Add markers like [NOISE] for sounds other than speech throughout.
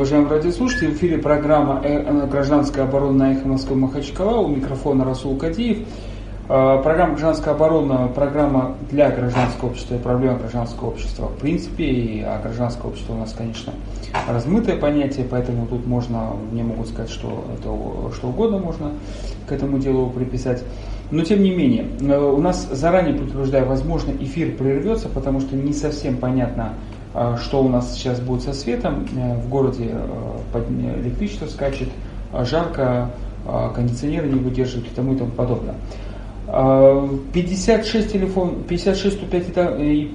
уважаемые радиослушатели. В эфире программа э, «Гражданская оборона» на эхо Москвы Махачкала. У микрофона Расул Кадиев. Э, программа «Гражданская оборона» – программа для гражданского общества и проблем гражданского общества в принципе. И, а гражданское общество у нас, конечно, размытое понятие, поэтому тут можно, мне могут сказать, что это что угодно можно к этому делу приписать. Но тем не менее, э, у нас заранее предупреждаю, возможно, эфир прервется, потому что не совсем понятно, а, что у нас сейчас будет со светом. Э, в городе э, электричество скачет, а, жарко, а, кондиционеры не выдерживают и тому и тому подобное. 56 телефон, 56 105 и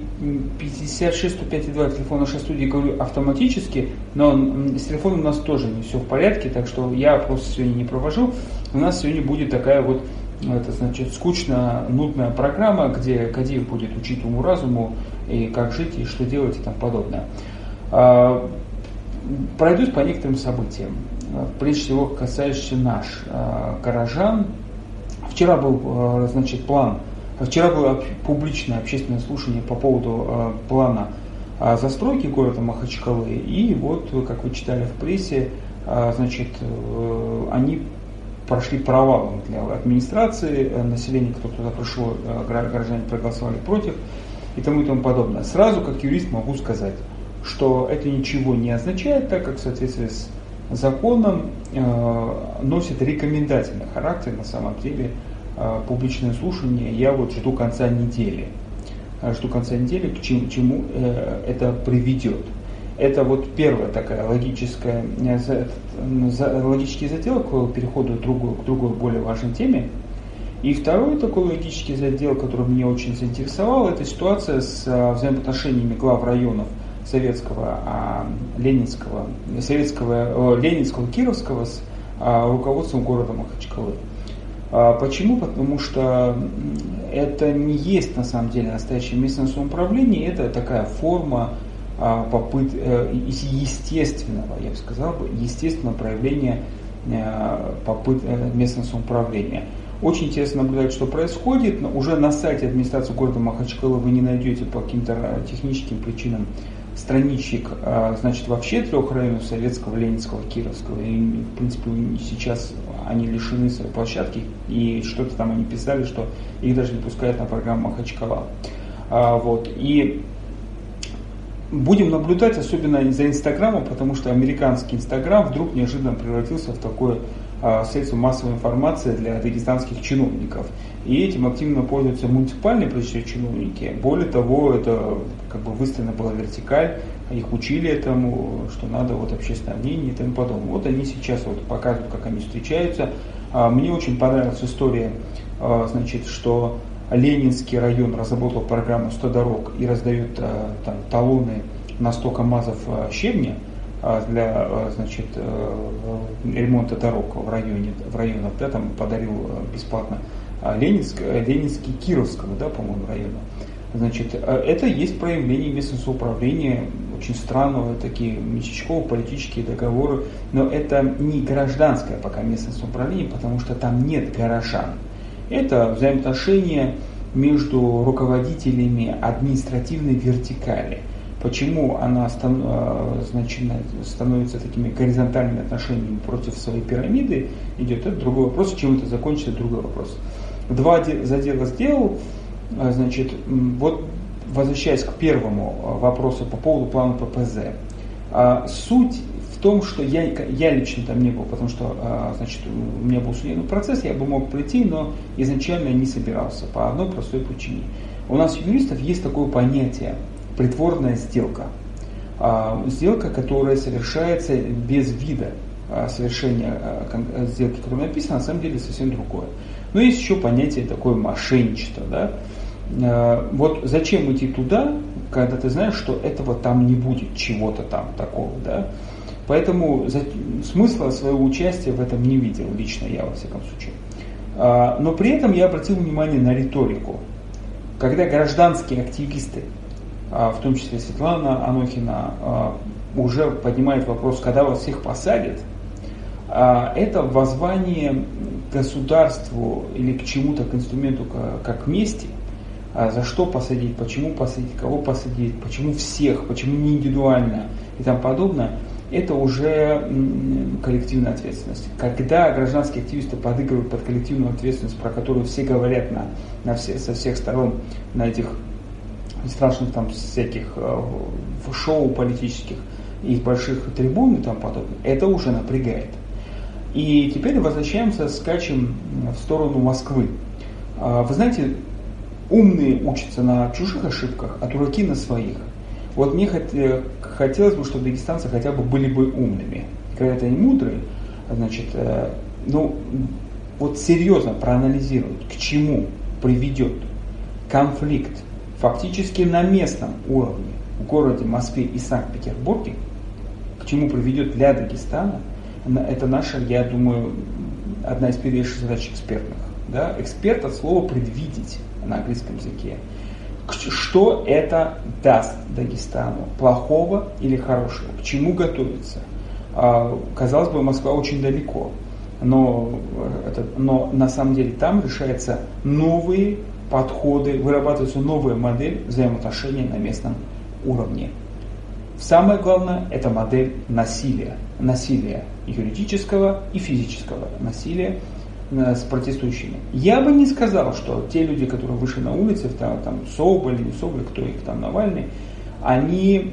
56 105 2 телефон нашей студии говорю автоматически, но с телефоном у нас тоже не все в порядке, так что я просто сегодня не провожу. У нас сегодня будет такая вот это значит скучно нудная программа, где Кадиев будет учить уму-разуму и как жить, и что делать и тому подобное. А, пройдусь по некоторым событиям, прежде всего касающимся наш а, горожан. Вчера был а, значит, план, вчера было публичное общественное слушание по поводу плана застройки города Махачкалы, и вот, как вы читали в прессе, значит, э, они прошли провалом для администрации, э, население, кто туда пришло, э, граждане проголосовали против и тому и тому подобное. Сразу, как юрист, могу сказать, что это ничего не означает, так как в соответствии с законом э, носит рекомендательный характер на самом деле э, публичное слушание. Я вот жду конца недели. Э, жду конца недели, к чему, чему э, это приведет. Это вот первая такая логическая, э, логический задел к переходу к другой, к другой более важной теме. И второй такой логический задел, который меня очень заинтересовал, это ситуация с э, взаимоотношениями глав районов советского, а, ленинского, советского, ленинского, кировского с а, руководством города Махачкалы. А, почему? Потому что это не есть на самом деле настоящее местное самоуправление, это такая форма попыт, э, естественного, я бы сказал, естественного проявления э, попыт э, местного самоуправления. Очень интересно наблюдать, что происходит. Уже на сайте администрации города Махачкала вы не найдете по каким-то техническим причинам страничек, значит, вообще трех районов Советского, Ленинского, Кировского. И, в принципе, сейчас они лишены своей площадки. И что-то там они писали, что их даже не пускают на программу Махачкала. Вот. И будем наблюдать, особенно за Инстаграмом, потому что американский Инстаграм вдруг неожиданно превратился в такое а, средство массовой информации для дагестанских чиновников. И этим активно пользуются муниципальные, прежде чиновники. Более того, это как бы выстроена была вертикаль, их учили этому, что надо вот общественное мнение и тому подобное. Вот они сейчас вот показывают, как они встречаются. А, мне очень понравилась история, а, значит, что Ленинский район разработал программу 100 дорог и раздает э, там, талоны на 100 КАМАЗов э, щебня э, для значит, ремонта дорог в районе, в районах, да, там подарил бесплатно Ленинск, Ленинский, Кировского, да, по-моему, района. Значит, это есть проявление местного самоуправления, очень странного, такие местечковые политические договоры, но это не гражданское пока местное самоуправление, потому что там нет горожан. Это взаимоотношения между руководителями административной вертикали. Почему она э, становится такими горизонтальными отношениями против своей пирамиды, идет это другой вопрос, чем это закончится, другой вопрос. Два задела сделал, э, значит, вот возвращаясь к первому э, вопросу по поводу плана ППЗ. А суть в том, что я, я лично там не был, потому что а, значит, у меня был судебный процесс, я бы мог прийти, но изначально не собирался по одной простой причине. У нас, юристов, есть такое понятие притворная сделка. А, сделка, которая совершается без вида а, совершения сделки, которая написана, на самом деле совсем другое. Но есть еще понятие такое мошенничество. Да? Вот зачем идти туда, когда ты знаешь, что этого там не будет, чего-то там такого. Да? Поэтому смысла своего участия в этом не видел, лично я во всяком случае. А, но при этом я обратил внимание на риторику. Когда гражданские активисты, а, в том числе Светлана Анохина, а, уже поднимает вопрос, когда вас всех посадят, это воззвание государству или к чему-то, к инструменту, как мести, за что посадить, почему посадить, кого посадить, почему всех, почему не индивидуально и тому подобное – это уже коллективная ответственность. Когда гражданские активисты подыгрывают под коллективную ответственность, про которую все говорят на, на все, со всех сторон на этих страшных там всяких э, шоу политических и больших трибун и тому подобное, это уже напрягает. И теперь возвращаемся, скачем в сторону Москвы. А, вы знаете, умные учатся на чужих ошибках, а дураки на своих. Вот мне хотелось бы, чтобы дагестанцы хотя бы были бы умными. Когда-то они мудрые, значит, э, ну, вот серьезно проанализируют, к чему приведет конфликт фактически на местном уровне в городе Москве и Санкт-Петербурге, к чему приведет для Дагестана, это наша, я думаю, одна из первейших задач экспертных. Да? Эксперт от слова предвидеть на английском языке. Что это даст Дагестану? Плохого или хорошего? К чему готовиться? А, казалось бы, Москва очень далеко, но, э, это, но на самом деле там решаются новые подходы, вырабатывается новая модель взаимоотношений на местном уровне. Самое главное – это модель насилия. Насилия юридического и физического насилия – с протестующими. Я бы не сказал, что те люди, которые вышли на улицы, там, там Соболь, не Соболь, кто их там, Навальный, они,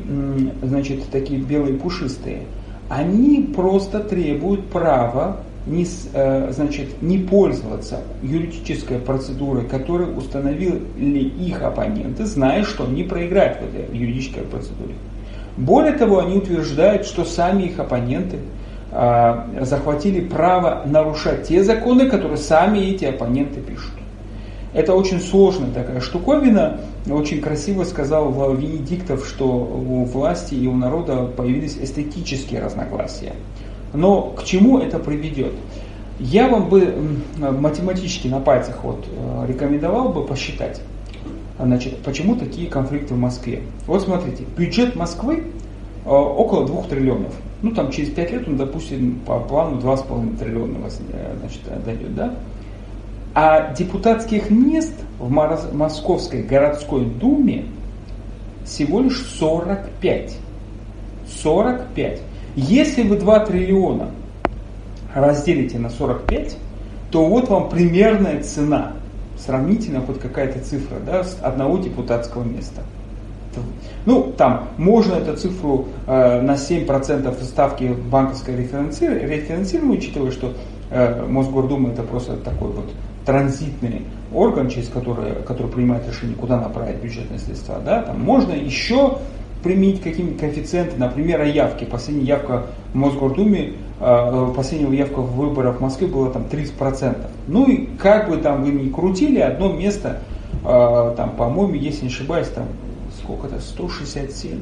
значит, такие белые пушистые. Они просто требуют права не, э, значит, не пользоваться юридической процедурой, которую установили их оппоненты, зная, что они проиграют в этой юридической процедуре. Более того, они утверждают, что сами их оппоненты – захватили право нарушать те законы, которые сами эти оппоненты пишут. Это очень сложная такая штуковина. Очень красиво сказал Венедиктов, что у власти и у народа появились эстетические разногласия. Но к чему это приведет? Я вам бы математически на пальцах вот э, рекомендовал бы посчитать, значит, почему такие конфликты в Москве. Вот смотрите, бюджет Москвы э, около 2 триллионов ну там через 5 лет он, допустим, по плану 2,5 триллиона э, значит, дойдет, да? А депутатских мест в Московской городской думе всего лишь 45. 45. Если вы 2 триллиона разделите на 45, то вот вам примерная цена. Сравнительно хоть какая-то цифра да, с одного депутатского места. Ну, там можно эту цифру э, на 7% ставки банковской рефинансирования, рефинансирования, учитывая, что э, Мосгордума это просто такой вот транзитный орган, через который, который принимает решение, куда направить бюджетные средства. Да? Там можно еще применить какие-нибудь коэффициенты, например, о явке. Последняя явка в Мосгордуме, э, последняя явка в выборах в Москве была там 30%. Ну и как бы там вы ни крутили, одно место, э, там, по-моему, если не ошибаюсь, там сколько это, 167,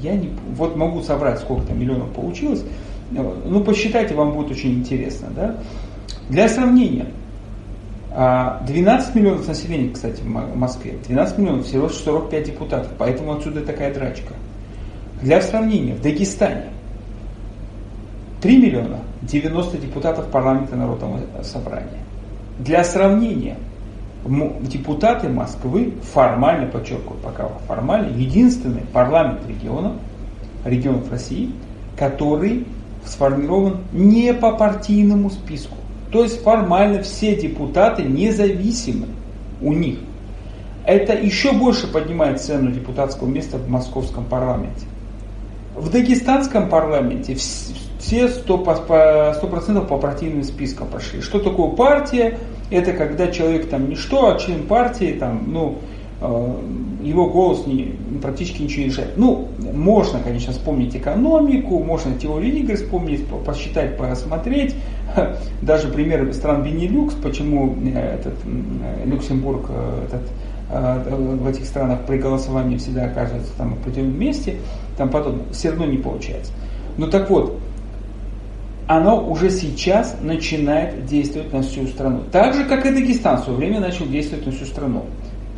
я не, вот могу собрать, сколько там миллионов получилось, ну посчитайте, вам будет очень интересно, да. Для сравнения, 12 а, миллионов населения, кстати, в Москве, 12 миллионов, всего 45 депутатов, поэтому отсюда такая драчка. Для сравнения, в Дагестане 3 миллиона, 90 депутатов парламента народного собрания. Для сравнения, депутаты Москвы формально, подчеркиваю, пока формально, единственный парламент региона, регионов России, который сформирован не по партийному списку. То есть формально все депутаты независимы у них. Это еще больше поднимает цену депутатского места в московском парламенте. В дагестанском парламенте все 100%, по, 100 по партийным спискам пошли. Что такое партия? Это когда человек там ничто, а член партии, там, ну, э, его голос не, практически ничего не решает. Ну, можно, конечно, вспомнить экономику, можно теорию игр вспомнить, посчитать, посмотреть. [LAUGHS] Даже пример стран Бенилюкс, почему э, этот Люксембург э, этот, в этих странах при голосовании всегда оказывается там в определенном месте, там потом все равно не получается. Ну так вот, оно уже сейчас начинает действовать на всю страну. Так же, как и Дагестан в свое время начал действовать на всю страну.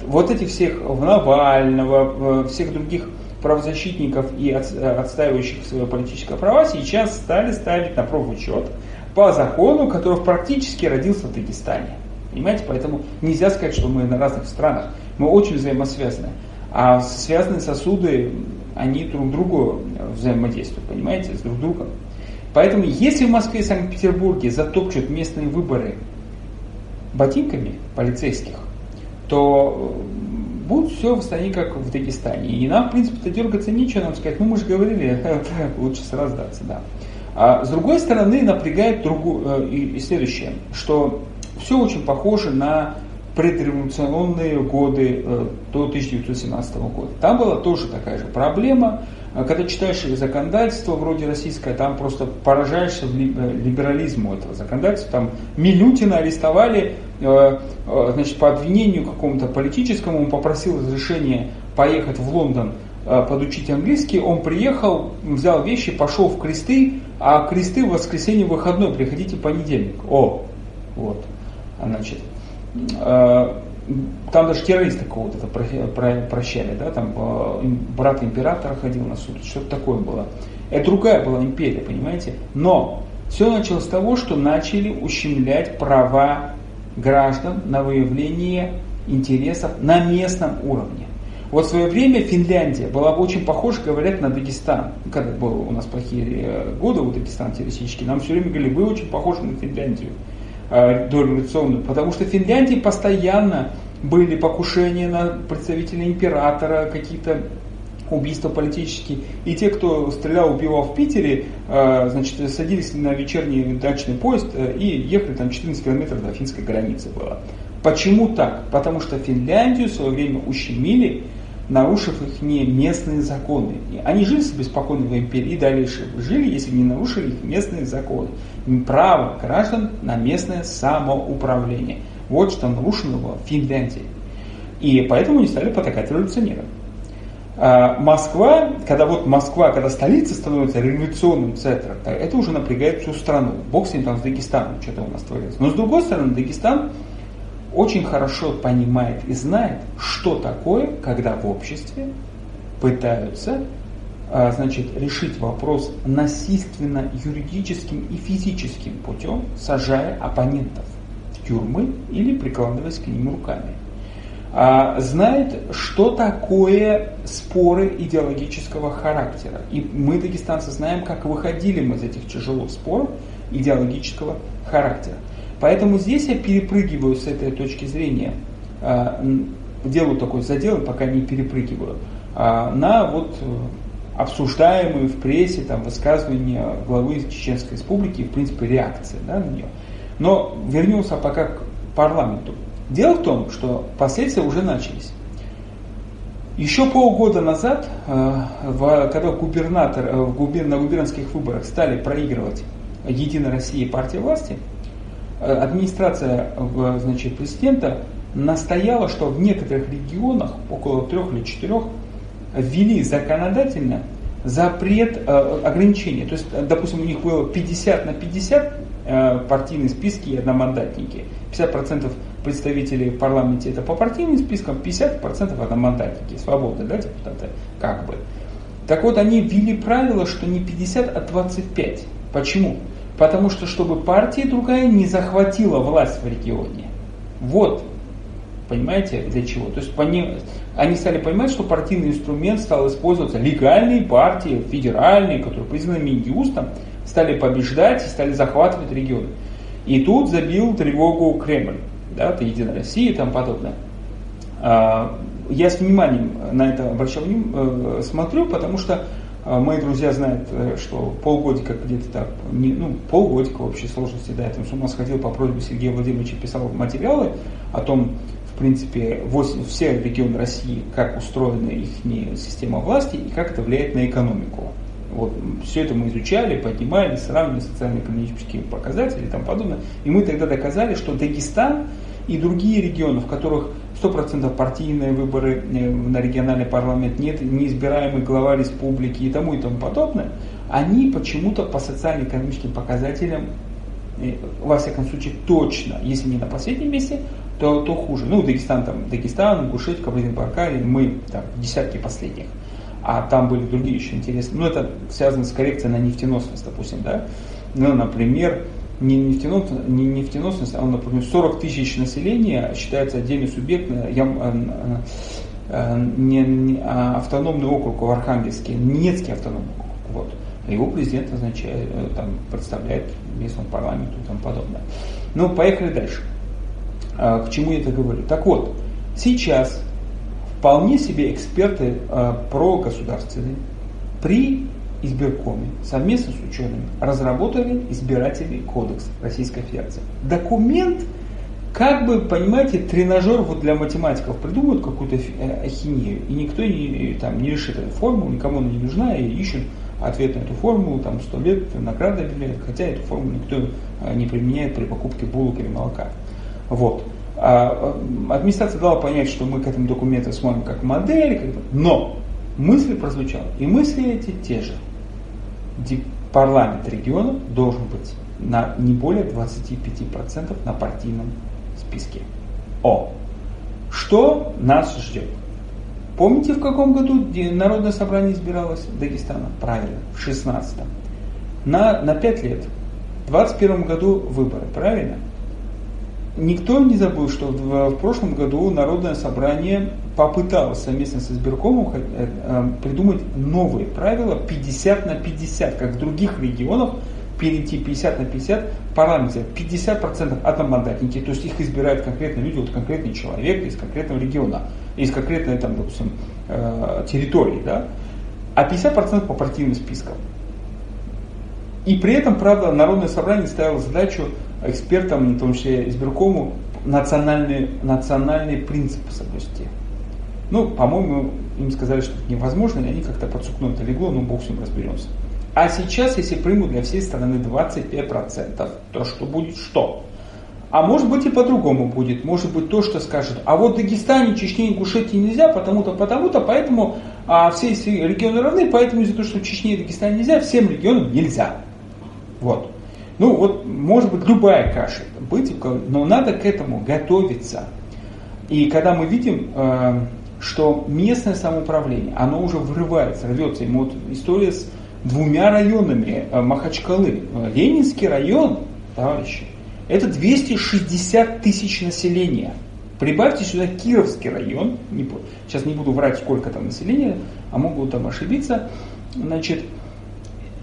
Вот этих всех Навального, всех других правозащитников и отстаивающих свои политические права сейчас стали ставить на профучет по закону, который практически родился в Дагестане. Понимаете, поэтому нельзя сказать, что мы на разных странах. Мы очень взаимосвязаны. А связанные сосуды, они друг другу взаимодействуют, понимаете, с друг другом. Поэтому если в Москве и Санкт-Петербурге затопчут местные выборы ботинками полицейских, то будет все в стране, как в Дагестане. И нам, в принципе-то, дергаться нечего, нам сказать, ну мы же говорили, [LAUGHS] лучше сразу сдаться, да. А с другой стороны, напрягает другу, э, и, следующее, что все очень похоже на предреволюционные годы э, до 1917 года. Там была тоже такая же проблема. А когда читаешь законодательство вроде российское, там просто поражаешься э, либерализму этого законодательства. Там Милютина арестовали э, значит, по обвинению какому-то политическому, он попросил разрешения поехать в Лондон подучить английский, он приехал, взял вещи, пошел в кресты, а кресты в воскресенье выходной, приходите в понедельник. О, вот, значит, Э, там даже террориста какого-то прощали, да, там э, брат императора ходил на суд, что-то такое было. Это другая была империя, понимаете? Но все началось с того, что начали ущемлять права граждан на выявление интересов на местном уровне. Вот в свое время Финляндия была очень похожа, говорят, на Дагестан. Когда было у нас плохие э, годы у Дагестана теоретически, нам все время говорили, вы очень похожи на Финляндию. Э, дореволюционную, потому что в Финляндии постоянно были покушения на представителей императора, какие-то убийства политические. И те, кто стрелял, убивал в Питере, э, значит, садились на вечерний дачный поезд э, и ехали там 14 километров до финской границы было. Почему так? Потому что Финляндию в свое время ущемили нарушив их не местные законы. Они жили себе спокойно в империи и дальше жили, если не нарушили их местные законы. Право граждан на местное самоуправление. Вот что нарушено было в Финляндии. И поэтому они стали потакать революционерам. Москва, когда вот Москва, когда столица становится революционным центром, это уже напрягает всю страну. Бог с ним там с Дагестаном что-то у нас творится. Но с другой стороны, Дагестан очень хорошо понимает и знает, что такое, когда в обществе пытаются значит, решить вопрос насильственно юридическим и физическим путем, сажая оппонентов в тюрьмы или прикладываясь к ним руками. А, знает, что такое споры идеологического характера. И мы, дагестанцы, знаем, как выходили мы из этих тяжелых споров идеологического характера. Поэтому здесь я перепрыгиваю с этой точки зрения, а, делаю такой задел, пока не перепрыгиваю, а, на вот э, обсуждаемые в прессе там, высказывания главы Чеченской Республики, в принципе, реакции да, на нее. Но вернемся пока к парламенту. Дело в том, что последствия уже начались. Еще полгода назад, э, когда губернатор, э, на губернских выборах стали проигрывать Единая Россия и партия власти, Э, администрация значит, президента настояла, что в некоторых регионах, около трех или четырех, ввели законодательно запрет э, ограничения. То есть, допустим, у них было 50 на 50 э, партийные списки и одномандатники. 50% представителей в парламенте это по партийным спискам, 50% одномандатники, свободы, да, депутаты, как бы. Так вот, они ввели правило, что не 50, а 25. Почему? Потому что, чтобы партия другая не захватила власть в регионе. Вот, понимаете, для чего? То есть они, они стали понимать, что партийный инструмент стал использоваться. Легальные партии, федеральные, которые признаны Минюстом, стали побеждать и стали захватывать регионы. И тут забил тревогу Кремль, да, это Единая Россия и тому подобное. А, я с вниманием на это обращал, э, смотрю, потому что а мои друзья знают, э, что полгодика где-то так, ну, полгодика в общей сложности, да, я там с ума сходил по просьбе Сергея Владимировича, писал материалы о том, принципе, 8, все регионы России, как устроена их система власти и как это влияет на экономику. Вот, все это мы изучали, поднимали, сравнивали социально-экономические показатели и тому подобное. И мы тогда доказали, что Дагестан и другие регионы, в которых 100% партийные выборы э, на региональный парламент, нет неизбираемый глава республики и тому и тому подобное, они почему-то по социально-экономическим показателям, э, во всяком случае, точно, если не на последнем месте, то, то хуже. Ну, Дагестан, там, Дагестан, Ингушетия, Кабардино-Балкария, мы там десятки последних. А там были другие еще интересные. Ну, это связано с коррекцией на нефтеносность, допустим, да. Ну, например, не, нефтеносность, не нефтеносность, а, например, 40 тысяч населения считается отдельный субъект, я, э, не, не, а автономный округ в Архангельске, Ненецкий автономный округ. Вот. Его президент назначает, э, там, представляет местному парламенту и тому подобное. Ну, поехали дальше. А, к чему я это говорю? Так вот, сейчас вполне себе эксперты а, про государственные при избиркоме совместно с учеными разработали избирательный кодекс Российской Федерации. Документ, как бы, понимаете, тренажер вот для математиков придумают какую-то э, ахинею, и никто не, там, не решит эту формулу, никому она не нужна, и ищут ответ на эту формулу, там 100 лет награды объявляют, хотя эту формулу никто э, не применяет при покупке булок или молока. Вот. А, а администрация дала понять, что мы к этому документу смотрим как модель, как бы, но мысли прозвучала. И мысли эти те же. Парламент региона должен быть на не более 25% на партийном списке. О, что нас ждет? Помните, в каком году Народное собрание избиралось Дагестана? Правильно, в 16-м. На, на 5 лет. В 21 году выборы, правильно? Никто не забыл, что в, в прошлом году Народное собрание попыталось совместно с избиркомом э, э, придумать новые правила 50 на 50, как в других регионах перейти 50 на 50 в парламенте. 50% одномандатники, то есть их избирают конкретно люди, вот конкретный человек из конкретного региона, из конкретной там, допустим, э, территории, да, а 50% по партийным спискам. И при этом, правда, Народное собрание ставило задачу экспертам, в том числе избиркому, национальные, национальные принципы соблюсти. Ну, по-моему, им сказали, что это невозможно, и они как-то под сукно это легло, ну, бог с ним разберемся. А сейчас, если примут для всей страны 25%, то что будет что? А может быть и по-другому будет. Может быть то, что скажет, а вот Дагестане, Чечне, Ингушетии нельзя, потому-то, потому-то, поэтому а все регионы равны, поэтому из-за того, что в Чечне и Дагестане нельзя, всем регионам нельзя. Вот. Ну вот, может быть, любая каша быть, но надо к этому готовиться. И когда мы видим, э, что местное самоуправление, оно уже врывается, рвется. И вот история с двумя районами э, Махачкалы. Ленинский район, товарищи, это 260 тысяч населения. Прибавьте сюда Кировский район, сейчас не буду врать, сколько там населения, а могу там ошибиться. Значит,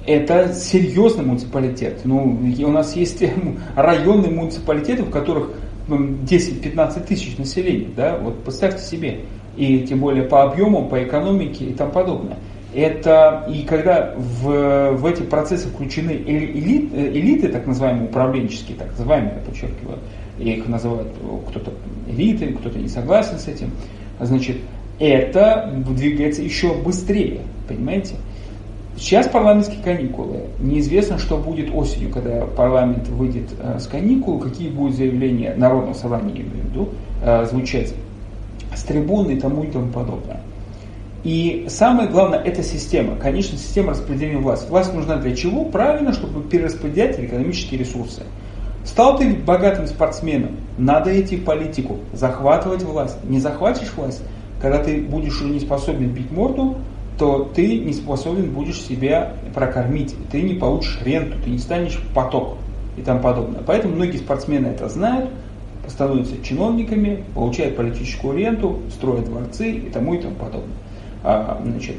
это серьезный муниципалитет. Ну, у нас есть [LAUGHS] районные муниципалитеты, в которых 10-15 тысяч населения. Да? Вот представьте себе. И тем более по объемам, по экономике и тому подобное. Это и когда в, в эти процессы включены элит, элиты, так называемые управленческие, так называемые, я подчеркиваю, их называют кто-то элитой, кто-то не согласен с этим, значит, это двигается еще быстрее, понимаете? Сейчас парламентские каникулы. Неизвестно, что будет осенью, когда парламент выйдет э, с каникул, какие будут заявления Народного собрания, я имею в виду, э, звучать с трибуны и тому и тому подобное. И самое главное, это система. Конечно, система распределения власти. Власть нужна для чего? Правильно, чтобы перераспределять экономические ресурсы. Стал ты богатым спортсменом, надо идти в политику, захватывать власть. Не захватишь власть, когда ты будешь уже не способен бить морду, то ты не способен будешь себя прокормить, ты не получишь ренту, ты не станешь поток и тому подобное. Поэтому многие спортсмены это знают, становятся чиновниками, получают политическую ренту, строят дворцы и тому и тому подобное. А, значит,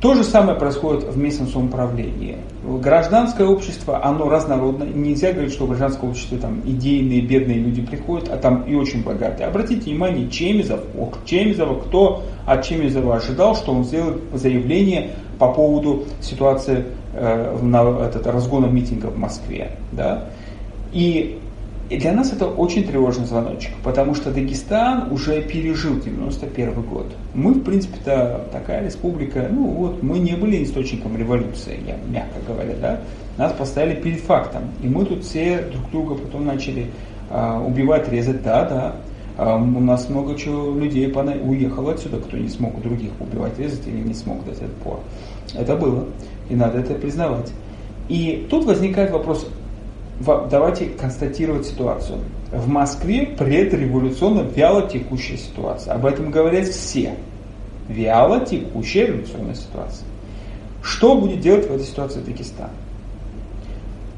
то же самое происходит в местном самоуправлении. Гражданское общество, оно разнородное. Нельзя говорить, что в гражданское общество там идейные, бедные люди приходят, а там и очень богатые. Обратите внимание, Чемизов, ох, Чемизова, кто от Чемизова ожидал, что он сделает заявление по поводу ситуации э, на этот, разгона митинга в Москве. Да? И и для нас это очень тревожный звоночек, потому что Дагестан уже пережил 91 год. Мы, в принципе-то, такая республика, ну вот, мы не были источником революции, я мягко говоря, да, нас поставили перед фактом. И мы тут все друг друга потом начали а, убивать, резать, да, да. А, у нас много чего людей уехало отсюда, кто не смог других убивать, резать или не смог дать отпор. Это было, и надо это признавать. И тут возникает вопрос, давайте констатировать ситуацию. В Москве предреволюционно вяло текущая ситуация. Об этом говорят все. Вяло текущая революционная ситуация. Что будет делать в этой ситуации Дагестан?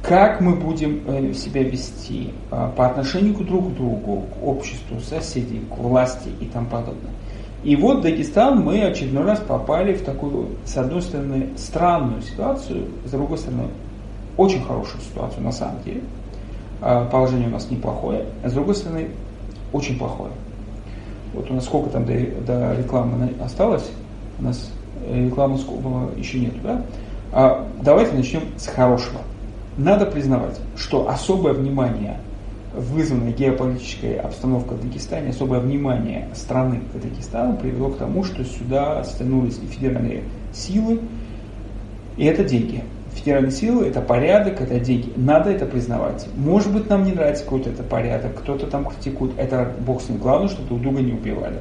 Как мы будем э, себя вести э, по отношению к друг другу, к обществу, соседей, к власти и тому подобное? И вот Дагестан мы очередной раз попали в такую, с одной стороны, странную ситуацию, с другой стороны, очень хорошую ситуацию на самом деле. А, положение у нас неплохое, а с другой стороны, очень плохое. Вот у нас сколько там до, до рекламы осталось? У нас рекламы еще нет, да? А давайте начнем с хорошего. Надо признавать, что особое внимание вызванная геополитическая обстановка в Дагестане, особое внимание страны к Дагестану привело к тому, что сюда стянулись и федеральные силы, и это деньги. Федеральные силы – это порядок, это деньги. Надо это признавать. Может быть, нам не нравится какой-то это порядок, кто-то там критикует. Это бог с ним. Главное, чтобы друг друга не убивали.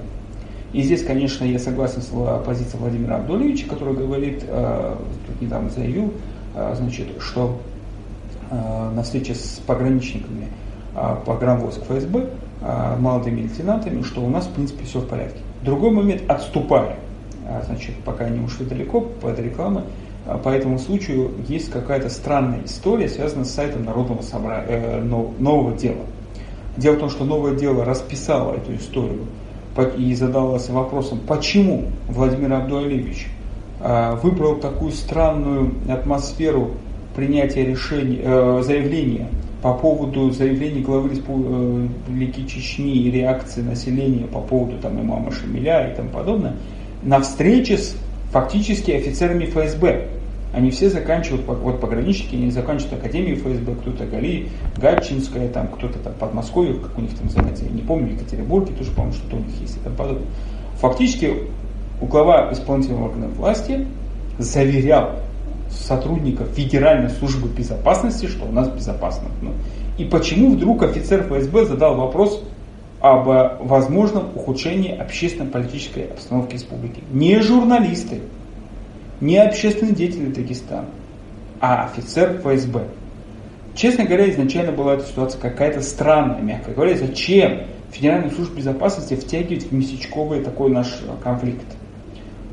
И здесь, конечно, я согласен с позицией Владимира Абдулевича, который говорит, э, тут недавно заявил, э, значит, что э, на встрече с пограничниками э, погранвойск ФСБ, э, молодыми лейтенантами, что у нас, в принципе, все в порядке. Другой момент, отступая, э, значит, пока не ушли далеко по этой рекламе, э, по этому случаю есть какая-то странная история, связанная с сайтом Народного собрания, э, нового дела. Дело в том, что новое дело расписало эту историю и задался вопросом, почему Владимир Абдуалевич а, выбрал такую странную атмосферу принятия решений, э, заявления по поводу заявления главы Республики Чечни и реакции населения по поводу там, имама Шамиля и тому подобное, на встрече с фактически офицерами ФСБ. Они все заканчивают, вот пограничники, они заканчивают Академию ФСБ, кто-то Гали, Гатчинская, там кто-то там Подмосковье, как у них там называется, я не помню, Екатеринбурге тоже, по-моему, что-то у них есть и тому подобное. Фактически глава исполнительного органа власти заверял сотрудников Федеральной службы безопасности, что у нас безопасно. Ну, и почему вдруг офицер ФСБ задал вопрос об возможном ухудшении общественно-политической обстановки республики? Не журналисты, не общественный деятель Дагестана, а офицер ФСБ. Честно говоря, изначально была эта ситуация какая-то странная, мягко говоря. Зачем Федеральную службу безопасности втягивать в месячковый такой наш конфликт?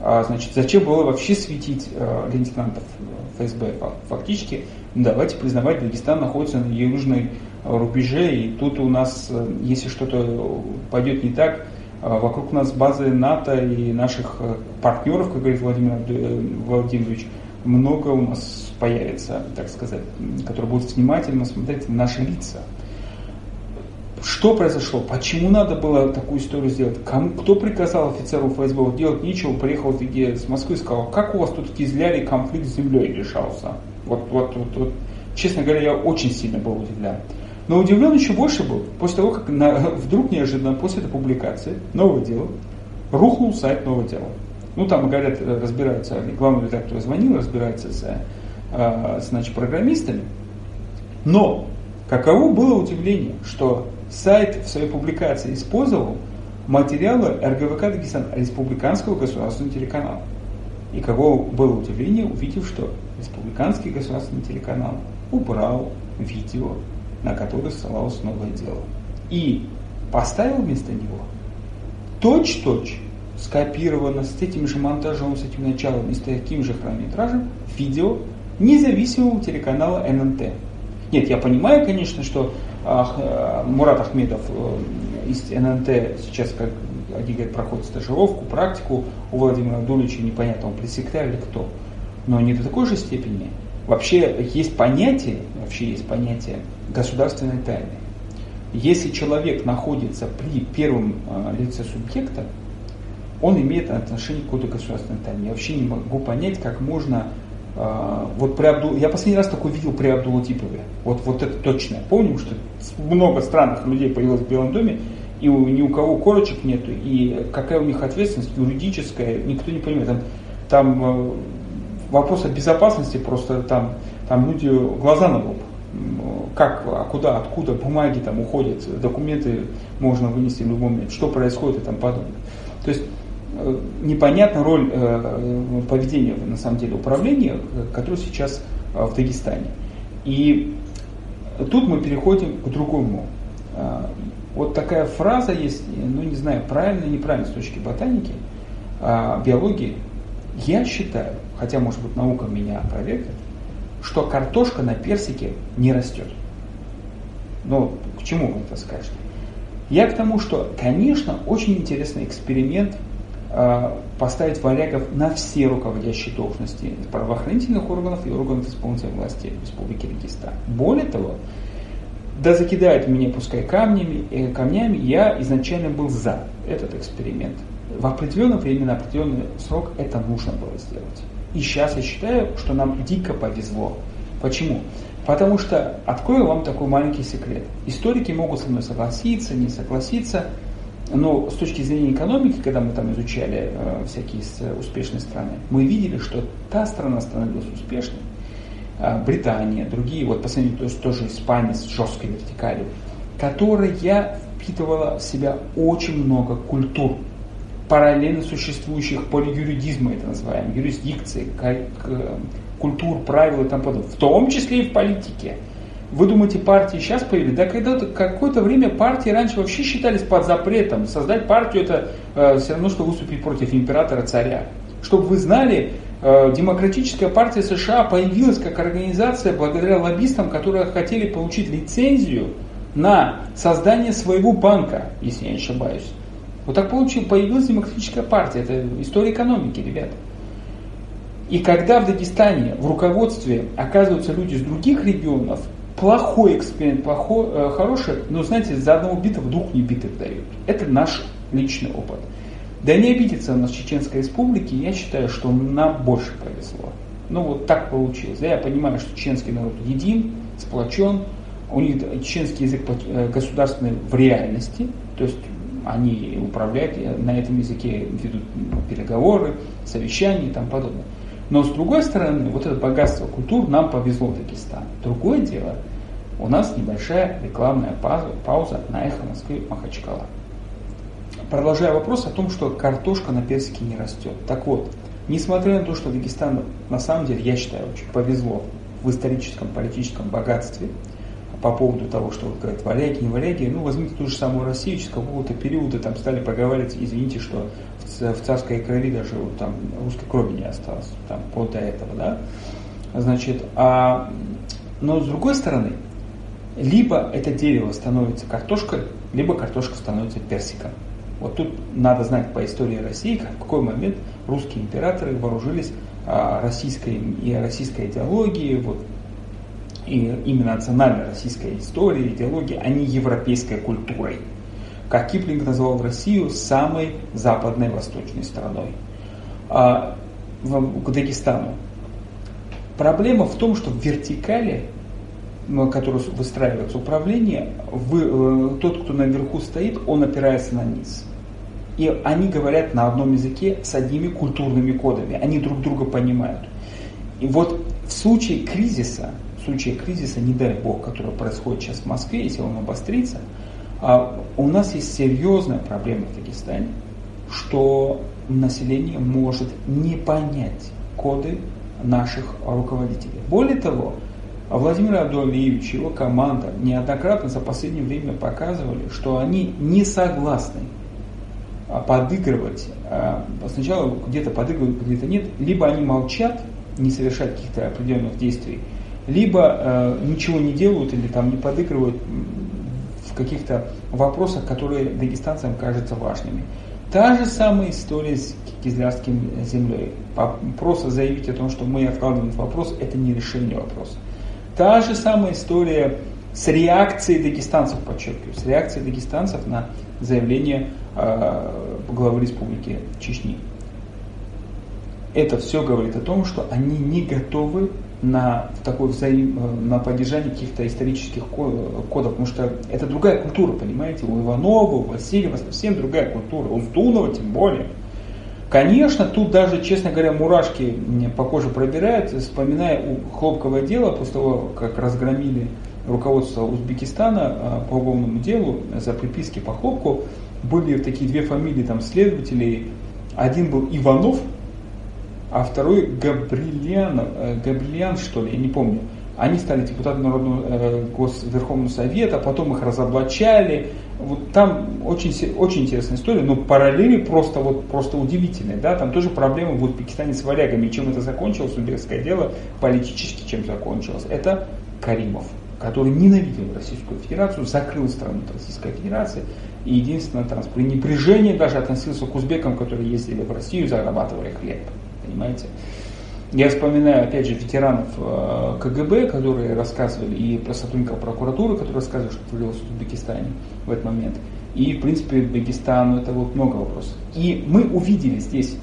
А, значит, зачем было вообще светить э, лейтенантов ФСБ? Фактически, ну, давайте признавать, Дагестан находится на южной рубеже, и тут у нас, э, если что-то пойдет не так, а вокруг нас базы НАТО и наших э, партнеров, как говорит Владимир э, Владимирович, много у нас появится, так сказать, которые будут внимательно смотреть на наши лица. Что произошло? Почему надо было такую историю сделать? Кому, кто приказал офицеру ФСБ вот делать нечего, приехал в Иге с Москвы и сказал, как у вас тут в Кизляре конфликт с землей решался? Вот, вот, вот, вот. Честно говоря, я очень сильно был удивлен. Но удивлен еще больше был, после того, как на, вдруг неожиданно после этой публикации «Новое дело» рухнул сайт «Новое дело». Ну, там, говорят, разбираются, главный редактор звонил, разбирается с, э, значит, программистами. Но каково было удивление, что сайт в своей публикации использовал материалы РГВК Дагестан, республиканского государственного телеканала. И каково было удивление, увидев, что республиканский государственный телеканал убрал видео на который ссылалось новое дело. И поставил вместо него точь-точь скопировано с этим же монтажом, с этим началом и с таким же хронометражем видео независимого телеканала ННТ. Нет, я понимаю, конечно, что а, Мурат Ахмедов э, из ННТ сейчас, как они говорят, проходит стажировку, практику, у Владимира Дулича непонятно, он пресс-секретарь или кто. Но не до такой же степени. Вообще есть понятие, вообще есть понятие государственной тайны. Если человек находится при первом э, лице субъекта, он имеет отношение к какой-то государственной тайне. Я вообще не могу понять, как можно э, вот при Абду... Я последний раз такой видел при Абдулатипове. Вот, вот это точно. Помним, что много странных людей появилось в Белом доме, и у, ни у кого корочек нету, и какая у них ответственность юридическая, никто не понимает. Там, там э, вопрос о безопасности просто там, там люди глаза на лоб. Как, а куда, откуда бумаги там уходят, документы можно вынести в любой момент, что происходит и там подобное. То есть э, непонятна роль э, поведения на самом деле управления, которое сейчас э, в Дагестане. И тут мы переходим к другому. Вот такая фраза есть, ну не знаю, правильно или неправильно с точки ботаники, биологии. Я считаю, хотя, может быть, наука меня опровергнет, что картошка на персике не растет. Но к чему вы это скажете? Я к тому, что, конечно, очень интересный эксперимент э, поставить варягов на все руководящие должности правоохранительных органов и органов исполнительной власти Республики Дагестан. Более того, да закидают меня пускай камнями, э, камнями, я изначально был за этот эксперимент. В определенное время, на определенный срок это нужно было сделать. И сейчас я считаю, что нам дико повезло. Почему? Потому что, открою вам такой маленький секрет. Историки могут со мной согласиться, не согласиться, но с точки зрения экономики, когда мы там изучали э, всякие успешные страны, мы видели, что та страна становилась успешной, э, Британия, другие, вот по то есть тоже Испания с жесткой вертикалью, которая впитывала в себя очень много культур, параллельно существующих полиюридизма, это называем, юрисдикции, культур, правил и тому подобное, в том числе и в политике. Вы думаете, партии сейчас появились? Да когда-то какое-то время партии раньше вообще считались под запретом. Создать партию это э, все равно, что выступить против императора царя. Чтобы вы знали, э, Демократическая партия США появилась как организация благодаря лоббистам, которые хотели получить лицензию на создание своего банка, если я не ошибаюсь. Вот так получил, появилась демократическая партия. Это история экономики, ребята. И когда в Дагестане в руководстве оказываются люди из других регионов, плохой эксперимент, плохой, э, хороший, но знаете, за одного битого двух не битых дают. Это наш личный опыт. Да не обидится у нас Чеченской Республики, я считаю, что нам больше повезло. Ну вот так получилось. Да, я понимаю, что чеченский народ един, сплочен, у них чеченский язык э, государственный в реальности, то есть они управляют, на этом языке ведут переговоры, совещания и тому подобное. Но с другой стороны, вот это богатство культур нам повезло в Дагестан. Другое дело, у нас небольшая рекламная пауза, пауза на эхо Москвы Махачкала. Продолжая вопрос о том, что картошка на персике не растет. Так вот, несмотря на то, что Дагестан на самом деле, я считаю, очень повезло в историческом, политическом богатстве, по поводу того, что вот говорят валяги, не валяги, ну возьмите ту же самую Россию, с какого-то периода там стали проговаривать, извините, что в, в царской крови даже вот, там русской крови не осталось, там по до этого, да. Значит, а, но с другой стороны, либо это дерево становится картошкой, либо картошка становится персиком. Вот тут надо знать по истории России, как, в какой момент русские императоры вооружились а, российской, и российской идеологией, вот, и именно национальной российской истории, идеологии, а не европейской культурой. Как Киплинг назвал Россию самой западной восточной страной. А, к Дагестану. Проблема в том, что в вертикали, которую выстраивается управление, вы, э, тот, кто наверху стоит, он опирается на низ. И они говорят на одном языке с одними культурными кодами. Они друг друга понимают. И вот в случае кризиса случае кризиса, не дай бог, который происходит сейчас в Москве, если он обострится, а у нас есть серьезная проблема в Дагестане, что население может не понять коды наших руководителей. Более того, Владимир Абдуалиевич и его команда неоднократно за последнее время показывали, что они не согласны подыгрывать. А, сначала где-то подыгрывают, где-то нет. Либо они молчат, не совершают каких-то определенных действий, либо э, ничего не делают или там не подыгрывают в каких-то вопросах, которые дагестанцам кажутся важными. Та же самая история с Кизлярским землей. Просто заявить о том, что мы откладываем этот вопрос, это не решение вопроса. Та же самая история с реакцией дагестанцев, подчеркиваю, с реакцией дагестанцев на заявление э, главы Республики Чечни. Это все говорит о том, что они не готовы на такой взаим, на поддержание каких-то исторических кодов, потому что это другая культура, понимаете, у Иванова, у Васильева совсем другая культура, у Сдунова тем более. Конечно, тут даже, честно говоря, мурашки по коже пробирают, вспоминая хлопковое дело, после того, как разгромили руководство Узбекистана а, по уголовному делу за приписки по хлопку, были такие две фамилии там следователей, один был Иванов, а второй Габрилиан, э, Габрилиан, что ли, я не помню. Они стали депутатами Народного э, Госверховного Совета, потом их разоблачали. Вот там очень, очень интересная история, но параллели просто, вот, просто удивительные. Да? Там тоже проблемы в Узбекистане с варягами. Чем это закончилось, узбекское дело, политически чем закончилось. Это Каримов. который ненавидел Российскую Федерацию, закрыл страну от Российской Федерации и единственное там, с пренебрежением даже относился к узбекам, которые ездили в Россию, зарабатывая хлеб. Понимаете? Я вспоминаю, опять же, ветеранов э, КГБ, которые рассказывали, и про сотрудников прокуратуры, которые рассказывали, что творилось в Узбекистане в этот момент. И, в принципе, Узбекистану это вот много вопросов. И мы увидели здесь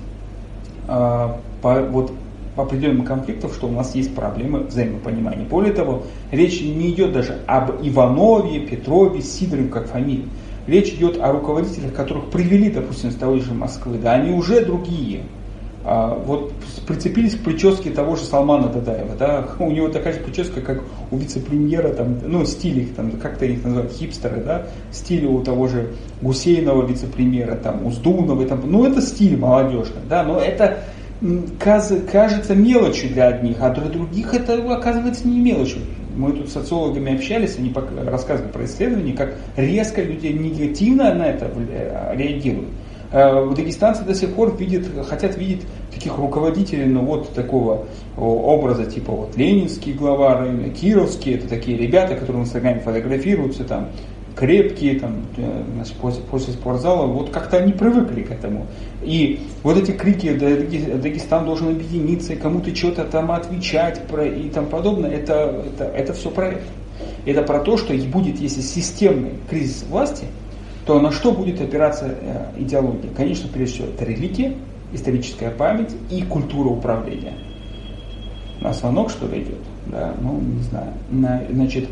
э, по, вот по определенным конфликтам, что у нас есть проблемы взаимопонимания. Более того, речь не идет даже об Иванове, Петрове, Сидорове как фамилии. Речь идет о руководителях, которых привели, допустим, с того же Москвы. Да, они уже другие. А, вот прицепились к прическе того же Салмана Дадаева, да, у него такая же прическа, как у вице-премьера, там, ну, стиль их, там, как-то их называют, хипстеры, да, стиль у того же Гусейнова вице-премьера, там, Уздунова, там, ну, это стиль молодежный, да, но это кажется мелочью для одних, а для других это оказывается не мелочью. Мы тут с социологами общались, они рассказывали про исследования, как резко люди негативно на это реагируют. Э, дагестанцы до сих пор видят, хотят видеть таких руководителей, ну вот такого образа, типа вот ленинский глава района, кировский, это такие ребята, которые в Инстаграме фотографируются там, крепкие, там, э, значит, после, после спортзала, вот как-то они привыкли к этому. И вот эти крики, Дагестан должен объединиться, кому-то что-то там отвечать про, и тому подобное, это, это, это все про это. Это про то, что будет, если системный кризис власти, то на что будет опираться э, идеология? Конечно, прежде всего, это религия, историческая память и культура управления. На звонок, что ли, идет? Да, ну, не знаю. На, значит,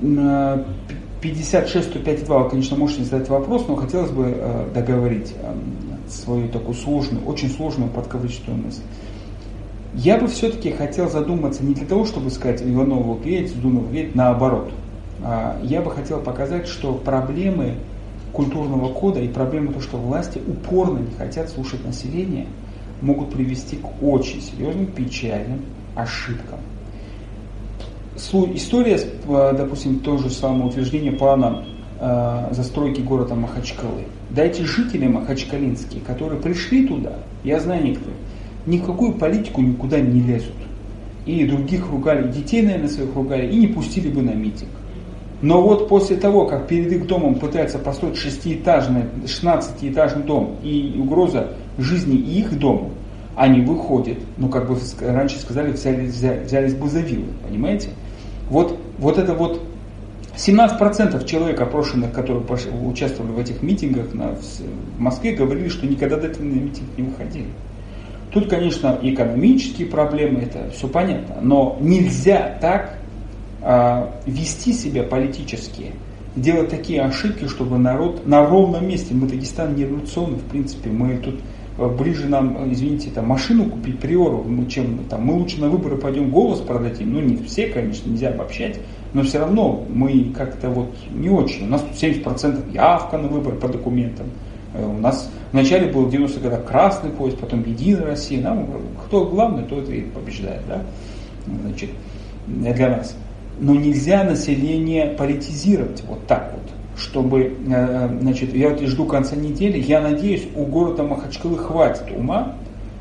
на 56-105-2 вы, конечно, можете задать вопрос, но хотелось бы э, договорить э, свою такую сложную, очень сложную подкавычную мысль. Я бы все-таки хотел задуматься не для того, чтобы сказать Иванову верить, Дунов верить, наоборот. А я бы хотел показать, что проблемы культурного кода и проблема то, что власти упорно не хотят слушать население, могут привести к очень серьезным печальным ошибкам. История, э, допустим, то же самое утверждение плана э, застройки города Махачкалы. Дайте жители махачкалинские, которые пришли туда, я знаю некоторых, никакую политику никуда не лезут. И других ругали, детей, наверное, своих ругали, и не пустили бы на митинг. Но вот после того, как перед их домом пытаются построить шестиэтажный, 16-этажный дом и угроза жизни и их дому, они выходят, ну как бы раньше сказали, взяли, взялись бы за вилы, понимаете? Вот, вот это вот 17% человек, опрошенных, которые участвовали в этих митингах на, в Москве, говорили, что никогда до этого на митинг не выходили. Тут, конечно, экономические проблемы, это все понятно, но нельзя так вести себя политически, делать такие ошибки, чтобы народ на ровном месте, мы Дагестан не революционный, в принципе, мы тут а, ближе нам, извините, там, машину купить приору, ну, чем там, мы лучше на выборы пойдем голос продадим, ну не все, конечно, нельзя обобщать, но все равно мы как-то вот не очень. У нас тут 70% явка на выборы по документам. У нас вначале был в 90-х годах красный поезд, потом Единая Россия. Нам кто главный, тот и побеждает, да? Значит, для нас. Но нельзя население политизировать вот так вот, чтобы, э, значит, я вот жду конца недели, я надеюсь, у города Махачкалы хватит ума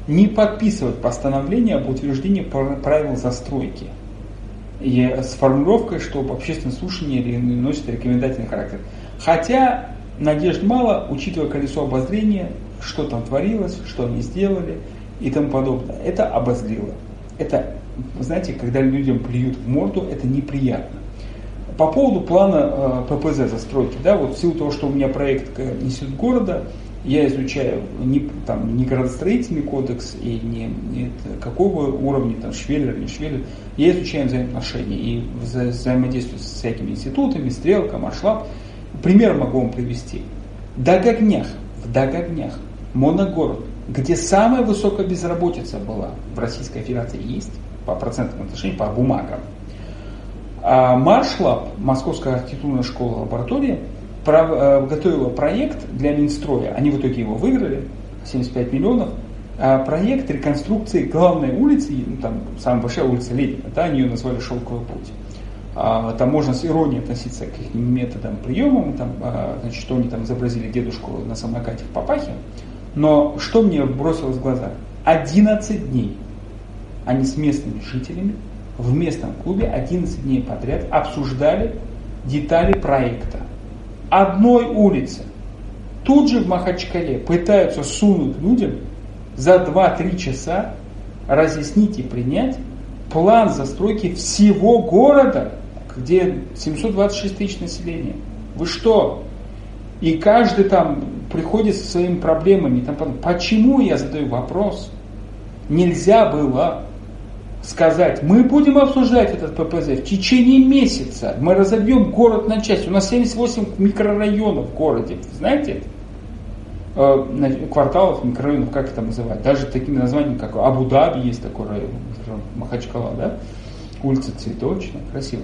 не подписывать постановление об утверждении правил застройки и с формулировкой, что общественное слушание носит рекомендательный характер. Хотя надежд мало, учитывая колесо обозрения, что там творилось, что они сделали и тому подобное. Это обозрело. Это знаете, когда людям плюют в морду, это неприятно. По поводу плана э, ППЗ застройки, да, вот в силу того, что у меня проект несет города, я изучаю не, там, не градостроительный кодекс и не, не какого уровня, там, Швеллер, не Швеллер, я изучаю взаимоотношения и вза взаимодействую с всякими институтами, Стрелка, Маршлап. Пример могу вам привести. Дагогнях, в Дагогнях, моногород, где самая высокая безработица была в Российской Федерации, есть по процентным отношениям, по бумагам. А Маршлаб, Московская архитектурная школа лаборатория, э, готовила проект для Минстроя. Они в итоге его выиграли, 75 миллионов. А проект реконструкции главной улицы, ну, там самая большая улица Ленина, да, они ее назвали «Шелковый путь». А, там можно с иронией относиться к их методам, приемам, там, а, значит, что они там изобразили дедушку на самокате в Папахе. Но что мне бросилось в глаза? 11 дней они с местными жителями в местном клубе 11 дней подряд обсуждали детали проекта. Одной улицы. Тут же в Махачкале пытаются сунуть людям за 2-3 часа разъяснить и принять план застройки всего города, где 726 тысяч населения. Вы что? И каждый там приходит со своими проблемами. Там, почему я задаю вопрос? Нельзя было сказать, мы будем обсуждать этот ППЗ в течение месяца, мы разобьем город на части. У нас 78 микрорайонов в городе, знаете? Э, кварталов, микрорайонов, как это называть? Даже такими названиями, как Абу-Даби есть такой район, Махачкала, да? Улица Цветочная, красиво.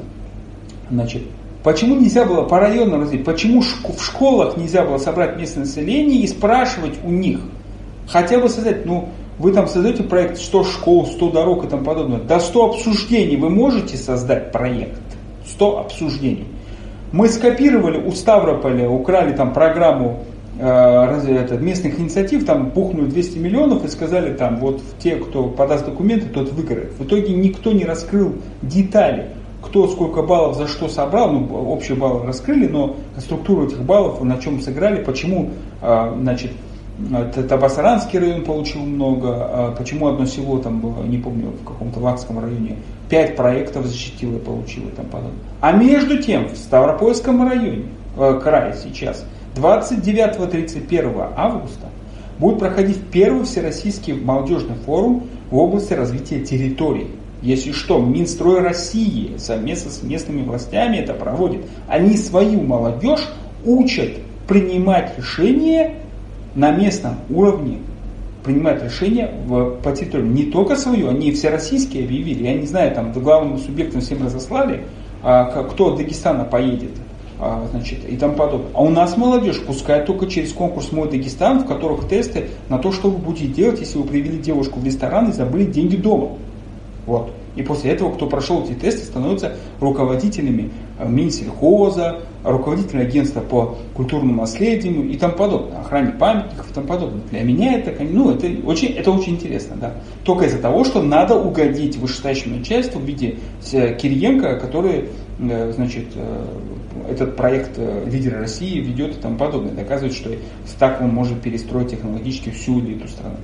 Значит, почему нельзя было по районам разделить? Почему в школах нельзя было собрать местное население и спрашивать у них? Хотя бы сказать, ну, вы там создаете проект 100 школ, 100 дорог и тому подобное. До 100 обсуждений вы можете создать проект. 100 обсуждений. Мы скопировали у Ставрополя, украли там программу э, местных инициатив, там бухнули 200 миллионов и сказали там, вот те, кто подаст документы, тот выиграет. В итоге никто не раскрыл детали, кто сколько баллов за что собрал, ну, общие баллы раскрыли, но структуру этих баллов, на чем сыграли, почему, э, значит, Табасаранский район получил много, а почему одно село там не помню, в каком-то Лакском районе, пять проектов защитило и получило тому подобное. А между тем, в Ставропольском районе, э, крае сейчас, 29-31 августа будет проходить первый всероссийский молодежный форум в области развития территорий. Если что, Минстрой России совместно с местными властями это проводит. Они свою молодежь учат принимать решения на местном уровне принимать решения в, по территории. Не только свою, они все российские объявили. Я не знаю, там главным субъектом всем разослали, а, кто от Дагестана поедет а, значит, и тому подобное. А у нас молодежь пускай только через конкурс «Мой Дагестан», в которых тесты на то, что вы будете делать, если вы привели девушку в ресторан и забыли деньги дома. Вот. И после этого, кто прошел эти тесты, становятся руководителями э, Минсельхоза, руководителями агентства по культурному наследию и тому подобное, охране памятников и тому подобное. Для меня это, ну, это, очень, это очень интересно. Да. Только из-за того, что надо угодить вышестоящему начальству в виде э, Кириенко, который э, значит, этот проект «Лидеры России» ведет и тому подобное. Доказывает, что так он может перестроить технологически всю элиту страны.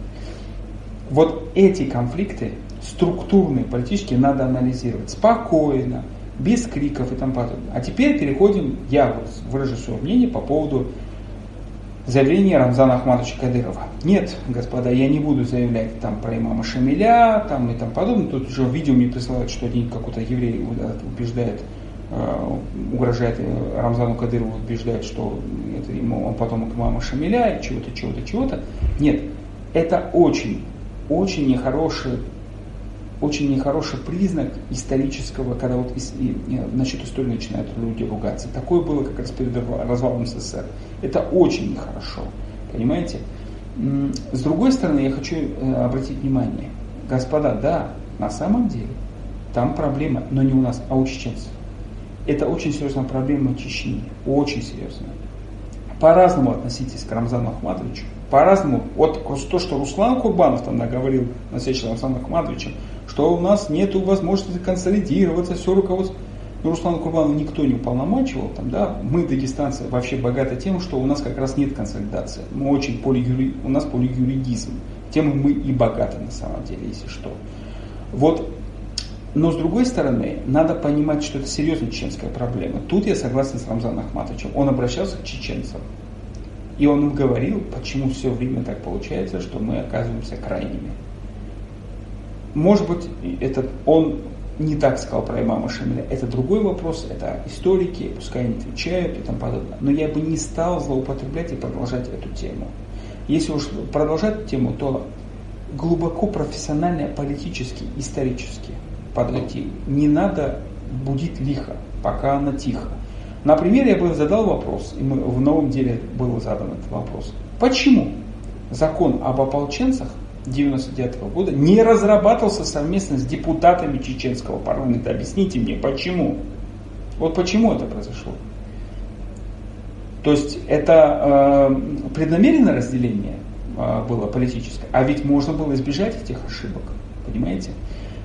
Вот эти конфликты структурные, политические надо анализировать спокойно, без криков и тому подобное. А теперь переходим, я выражу свое мнение по поводу заявления Рамзана Ахматовича Кадырова. Нет, господа, я не буду заявлять там про имама Шамиля там, и тому подобное. Тут уже видео мне присылают, что один какой-то еврей убеждает, э, угрожает э, Рамзану Кадырову, убеждает, что это ему, он потомок имама Шамиля, чего-то, чего-то, чего-то. Нет, это очень, очень нехороший очень нехороший признак исторического, когда вот и, насчет истории начинают люди ругаться. Такое было как раз перед развалом СССР. Это очень нехорошо. Понимаете? С другой стороны, я хочу э, обратить внимание. Господа, да, на самом деле, там проблема, но не у нас, а у чеченцев. Это очень серьезная проблема Чечни. Очень серьезная. По-разному относитесь к Рамзану Ахматовичу. По-разному. Вот то, что Руслан Курбанов там наговорил на встрече с Рамзаном Ахматовичем, что у нас нет возможности консолидироваться, все руководство. Но Руслан Курбанов никто не уполномачивал, там, да, мы, дагестанцы, вообще богаты тем, что у нас как раз нет консолидации. Мы очень полиюри... у нас полиюридизм. Тем мы и богаты на самом деле, если что. Вот но с другой стороны, надо понимать, что это серьезная чеченская проблема. Тут я согласен с Рамзаном Ахматовичем. Он обращался к чеченцам. И он им говорил, почему все время так получается, что мы оказываемся крайними. Может быть, этот, он не так сказал про имама Шамиля. Это другой вопрос, это историки, пускай они отвечают и тому подобное. Но я бы не стал злоупотреблять и продолжать эту тему. Если уж продолжать эту тему, то глубоко профессионально, политически, исторически подойти. Не надо будить лихо, пока она тихо. Например, я бы задал вопрос, и мы, в новом деле был задан этот вопрос. Почему закон об ополченцах 1999 года не разрабатывался совместно с депутатами чеченского парламента. Объясните мне, почему? Вот почему это произошло? То есть это э, преднамеренное разделение э, было политическое, а ведь можно было избежать этих ошибок, понимаете?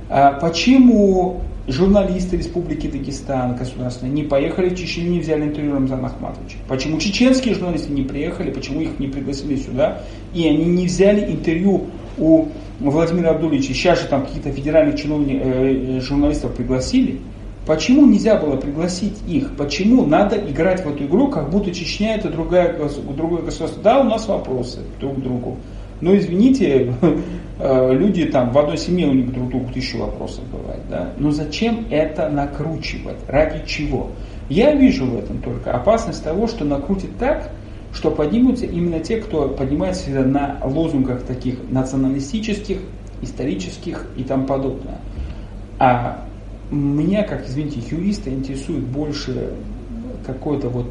А почему журналисты Республики Дагестан государственные не поехали в Чечню, не взяли интервью Рамзана Ахматовича? Почему чеченские журналисты не приехали, почему их не пригласили сюда, и они не взяли интервью у Владимира Абдулича? Сейчас же там какие-то федеральных чиновников, э, журналистов пригласили. Почему нельзя было пригласить их? Почему надо играть в эту игру, как будто Чечня это другая, другое государство? Да, у нас вопросы друг к другу. Но извините, [LAUGHS] э, люди там в одной семье у них друг другу тысячу вопросов бывает. Да? Но зачем это накручивать? Ради чего? Я вижу в этом только опасность того, что накрутит так, что поднимутся именно те, кто поднимается на лозунгах таких националистических, исторических и тому подобное. А меня, как, извините, юриста, интересует больше какой-то вот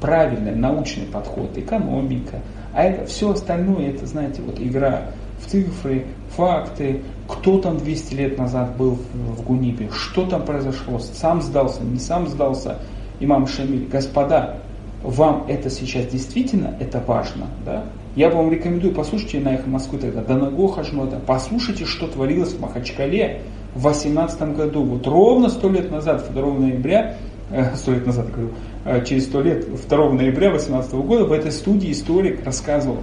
правильный научный подход, экономика, а это все остальное, это, знаете, вот игра в цифры, факты, кто там 200 лет назад был в Гунибе, что там произошло, сам сдался, не сам сдался, имам Шамиль. Господа, вам это сейчас действительно это важно, да? Я вам рекомендую, послушайте на их Москвы тогда, Данаго Хажмота, послушайте, что творилось в Махачкале в 18 году. Вот ровно сто лет назад, 2 ноября, э, сто лет назад говорю, Э, через сто лет, 2 ноября 2018 года, в этой студии историк рассказывал,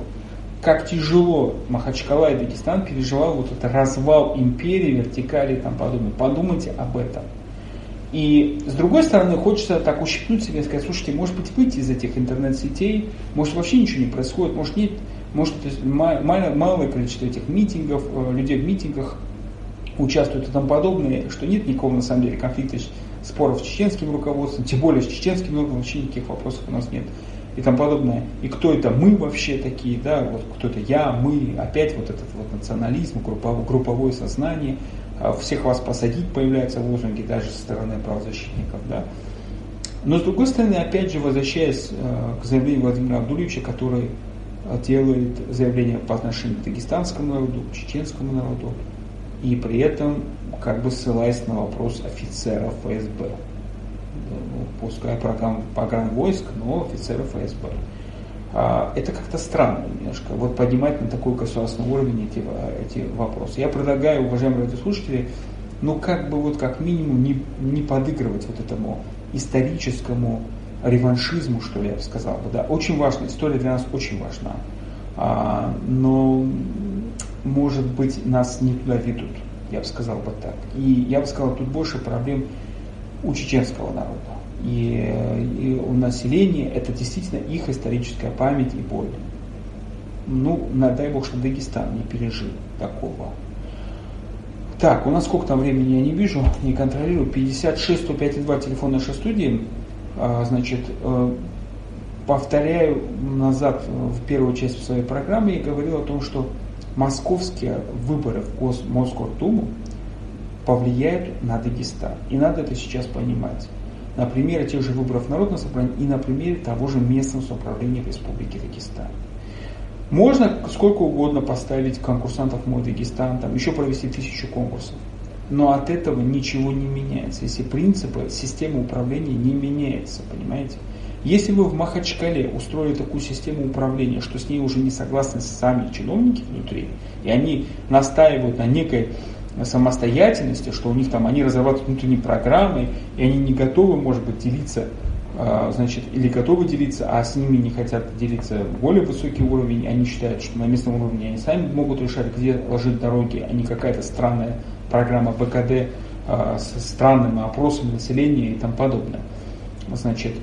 как тяжело Махачкала и Дагестан переживал вот этот развал империи, вертикали и там подобное. Подумайте об этом. И с другой стороны, хочется так ущипнуть себя и сказать, слушайте, может быть выйти из этих интернет-сетей, может вообще ничего не происходит, может нет, может малое, малое количество этих митингов, э, людей в митингах участвуют и тому подобное, что нет никакого на самом деле конфликта споров с чеченским руководством, тем более с чеченским руководством вообще никаких вопросов у нас нет и тому подобное. И кто это мы вообще такие, да, вот кто это я, мы, опять вот этот вот национализм, групповое, сознание, всех вас посадить появляются лозунги даже со стороны правозащитников, да. Но с другой стороны, опять же, возвращаясь э, к заявлению Владимира Абдулевича, который э, делает заявление по отношению к дагестанскому народу, к чеченскому народу, и при этом как бы ссылаясь на вопрос офицеров ФСБ. Ну, пускай программ, программ войск, но офицеров ФСБ. А, это как-то странно немножко, вот поднимать на такой государственный уровень эти, эти вопросы. Я предлагаю, уважаемые радиослушатели, ну как бы вот как минимум не, не подыгрывать вот этому историческому реваншизму, что ли, я бы сказал. Да, очень важно, история для нас очень важна. А, но, может быть, нас не туда ведут я бы сказал бы так. И я бы сказал, тут больше проблем у чеченского народа. И, и у населения это действительно их историческая память и боль. Ну, дай бог, что Дагестан не пережил такого. Так, у нас сколько там времени, я не вижу, не контролирую. 56 105 2 телефон нашей студии. А, значит, э, повторяю назад в первую часть своей программы я говорил о том, что московские выборы в Мосгордуму повлияют на Дагестан. И надо это сейчас понимать. На примере тех же выборов народного собрания и на примере того же местного самоуправления в Республике Дагестан. Можно сколько угодно поставить конкурсантов мой Дагестан, там еще провести тысячу конкурсов. Но от этого ничего не меняется, если принципы системы управления не меняются, понимаете? Если вы в Махачкале устроили такую систему управления, что с ней уже не согласны сами чиновники внутри, и они настаивают на некой самостоятельности, что у них там они разрабатывают внутренние программы, и они не готовы, может быть, делиться, а, значит, или готовы делиться, а с ними не хотят делиться более высокий уровень, они считают, что на местном уровне они сами могут решать, где ложить дороги, а не какая-то странная программа БКД а, с странными опросами населения и тому подобное. Значит,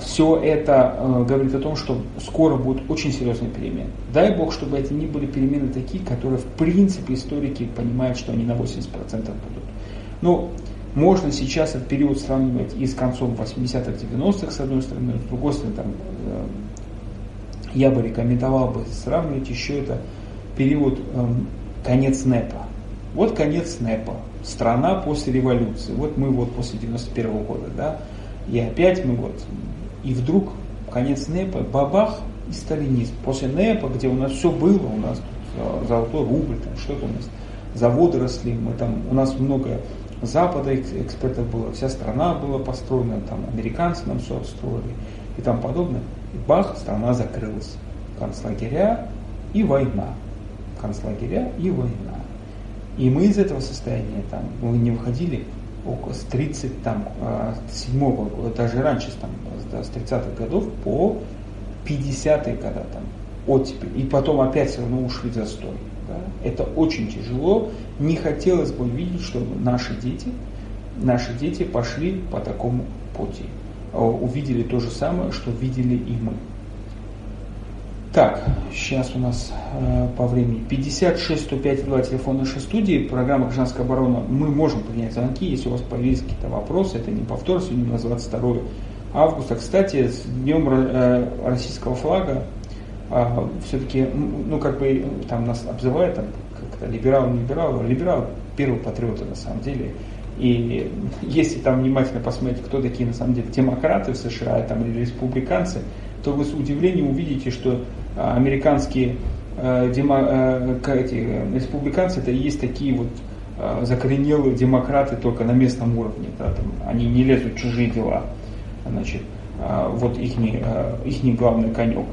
все это э, говорит о том, что скоро будут очень серьезные перемены. Дай Бог, чтобы эти не были перемены такие, которые в принципе историки понимают, что они на 80% будут. Ну, можно сейчас этот период сравнивать и с концом 80-х, 90-х, с одной стороны, с другой стороны, там, э, я бы рекомендовал бы сравнивать еще это период э, конец НЭПа. Вот конец НЭПа, страна после революции. Вот мы вот после 91 -го года, да, и опять мы вот, и вдруг конец НЭПа, бабах и сталинизм. После НЭПа, где у нас все было, у нас тут золотой рубль, там что-то у нас, заводы росли, мы там, у нас много Запада экспертов было, вся страна была построена, там американцы нам все строили и там подобное. И бах, страна закрылась. Концлагеря и война. Концлагеря и война. И мы из этого состояния, там, мы не выходили с 30, там, а, седьмого года, даже раньше, там, с 30-х годов по 50-е года, там, оттепель. И потом опять все равно ушли в застой. Да? Это очень тяжело. Не хотелось бы видеть, чтобы наши дети, наши дети пошли по такому пути. А, увидели то же самое, что видели и мы. Так, сейчас у нас э, по времени 56 105 2 телефон нашей студии, программа «Гражданская оборона». Мы можем принять звонки, если у вас появились какие-то вопросы. Это не повтор, сегодня у нас 22 августа. Кстати, с днем э, российского флага э, все-таки, ну, как бы там нас обзывают, там, как-то либерал, не либерал, либерал первый патриот на самом деле. И [LAUGHS] если там внимательно посмотреть, кто такие на самом деле демократы в США там, или республиканцы, то вы с удивлением увидите, что а, американские э, демо, э, эти, республиканцы это и есть такие вот э, закоренелые демократы только на местном уровне. Да, там, они не лезут в чужие дела. Значит, вот их, их главный конек.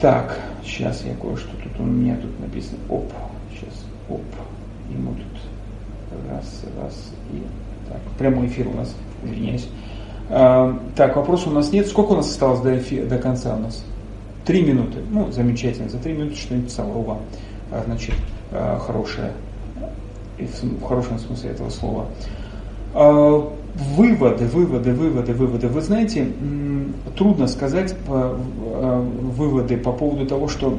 Так, сейчас я кое-что тут у меня тут написано. Оп, сейчас, оп. Ему тут раз, раз и так. Прямой эфир у нас, извиняюсь. Так, вопроса у нас нет. Сколько у нас осталось до, эфира, до конца у нас? Три минуты. Ну, замечательно. За три минуты что-нибудь Саврова. А, значит, а, хорошее. В хорошем смысле этого слова. А, выводы, выводы, выводы, выводы. Вы знаете, трудно сказать выводы по поводу того, что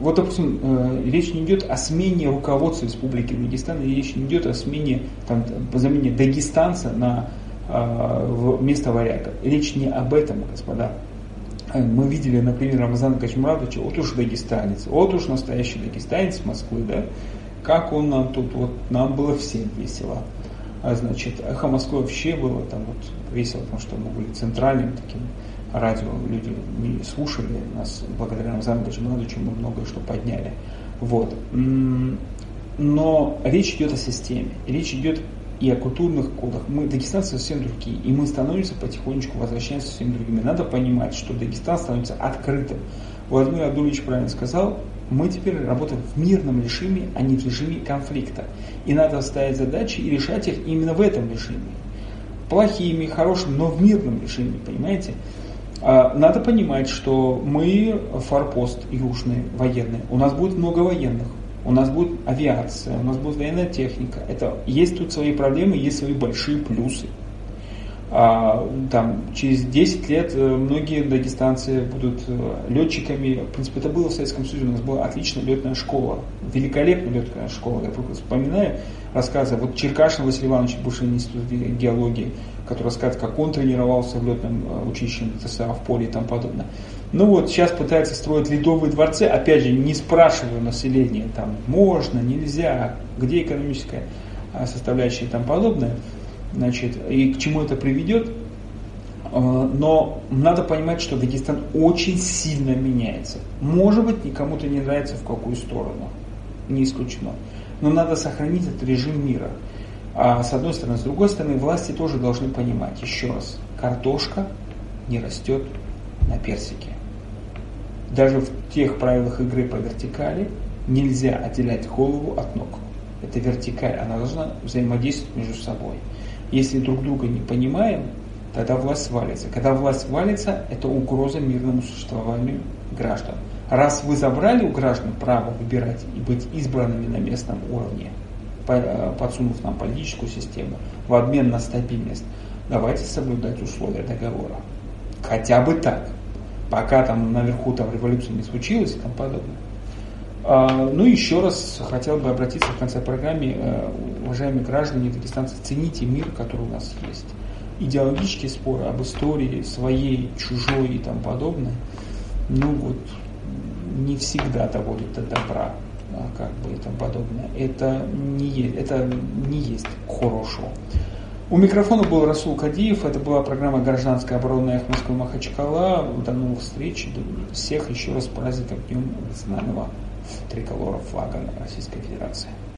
вот, допустим, речь не идет о смене руководства Республики Дагестан, речь не идет о смене, там, замене дагестанца на место варяга. Речь не об этом, господа. Мы видели, например, Рамазана Качмурадовича, вот уж дагестанец, вот уж настоящий дагестанец Москвы, да, как он нам тут, вот нам было всем весело. А значит, эхо Москвы вообще было там вот весело, потому что мы были центральным таким радио, люди не слушали нас, благодаря Рамазану Качмурадовичу мы многое что подняли. Вот. Но речь идет о системе, речь идет и о культурных кодах. Мы, дагестанцы, совсем другие. И мы становимся потихонечку, возвращаемся совсем другими. Надо понимать, что Дагестан становится открытым. Владимир Адулевич правильно сказал, мы теперь работаем в мирном режиме, а не в режиме конфликта. И надо ставить задачи и решать их именно в этом режиме. Плохими, хорошими, но в мирном режиме, понимаете? А, надо понимать, что мы форпост южный, военный. У нас будет много военных у нас будет авиация, у нас будет военная техника. Это есть тут свои проблемы, есть свои большие плюсы. А, там, через 10 лет э, многие дагестанцы будут э, летчиками. В принципе, это было в Советском Союзе. У нас была отличная летная школа. Великолепная летная школа. Я только вспоминаю рассказы. Вот Черкашин Василий Иванович, бывший институт геологии, который рассказывает, как он тренировался в летном э, училище ТСА в поле и тому подобное. Ну вот, сейчас пытаются строить ледовые дворцы, опять же, не спрашиваю населения, там, можно, нельзя, где экономическая а, составляющая и тому подобное, значит, и к чему это приведет. А, но надо понимать, что Дагестан очень сильно меняется. Может быть, никому-то не нравится в какую сторону, не исключено. Но надо сохранить этот режим мира. А с одной стороны, с другой стороны, власти тоже должны понимать, еще раз, картошка не растет на персике даже в тех правилах игры по вертикали нельзя отделять голову от ног. Это вертикаль, она должна взаимодействовать между собой. Если друг друга не понимаем, тогда власть валится. Когда власть валится, это угроза мирному существованию граждан. Раз вы забрали у граждан право выбирать и быть избранными на местном уровне, э, подсунув нам политическую систему в обмен на стабильность, давайте соблюдать условия договора. Хотя бы так пока там наверху там революция не случилась и тому подобное. А, ну и еще раз хотел бы обратиться в конце программы, э, уважаемые граждане, дагестанцы, цените мир, который у нас есть. Идеологические споры об истории своей, чужой и тому подобное, ну вот, не всегда доводят до добра, а как бы и тому подобное. Это не, это не есть хорошо. У микрофона был Расул Кадиев. Это была программа «Гражданская оборона» Эх Москвы Махачкала. До новых встреч. Всех еще раз праздником Днем Национального триколора флага Российской Федерации.